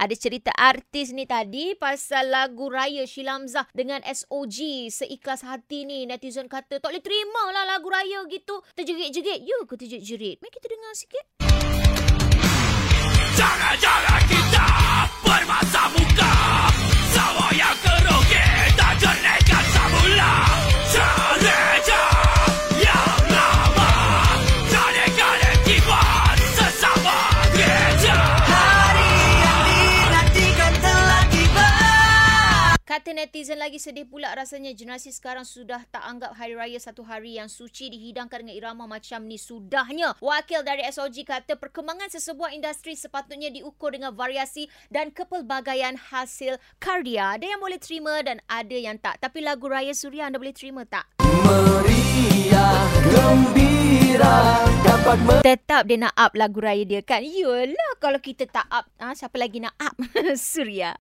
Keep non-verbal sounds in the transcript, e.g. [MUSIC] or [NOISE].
Ada cerita artis ni tadi pasal lagu raya Shilamzah dengan SOG seikhlas hati ni. Netizen kata tak boleh terima lah lagu raya gitu. Terjerit-jerit. Ya ke terjerit-jerit? Mari kita dengar sikit. Kata netizen lagi sedih pula rasanya generasi sekarang sudah tak anggap hari raya satu hari yang suci dihidangkan dengan irama macam ni sudahnya. Wakil dari SOG kata perkembangan sesebuah industri sepatutnya diukur dengan variasi dan kepelbagaian hasil karya. Ada yang boleh terima dan ada yang tak. Tapi lagu raya Suria anda boleh terima tak? Meriah, gembira Dapat Tetap dia nak up lagu raya dia kan? Yolah kalau kita tak up, ha, siapa lagi nak up? [LAUGHS] Suria.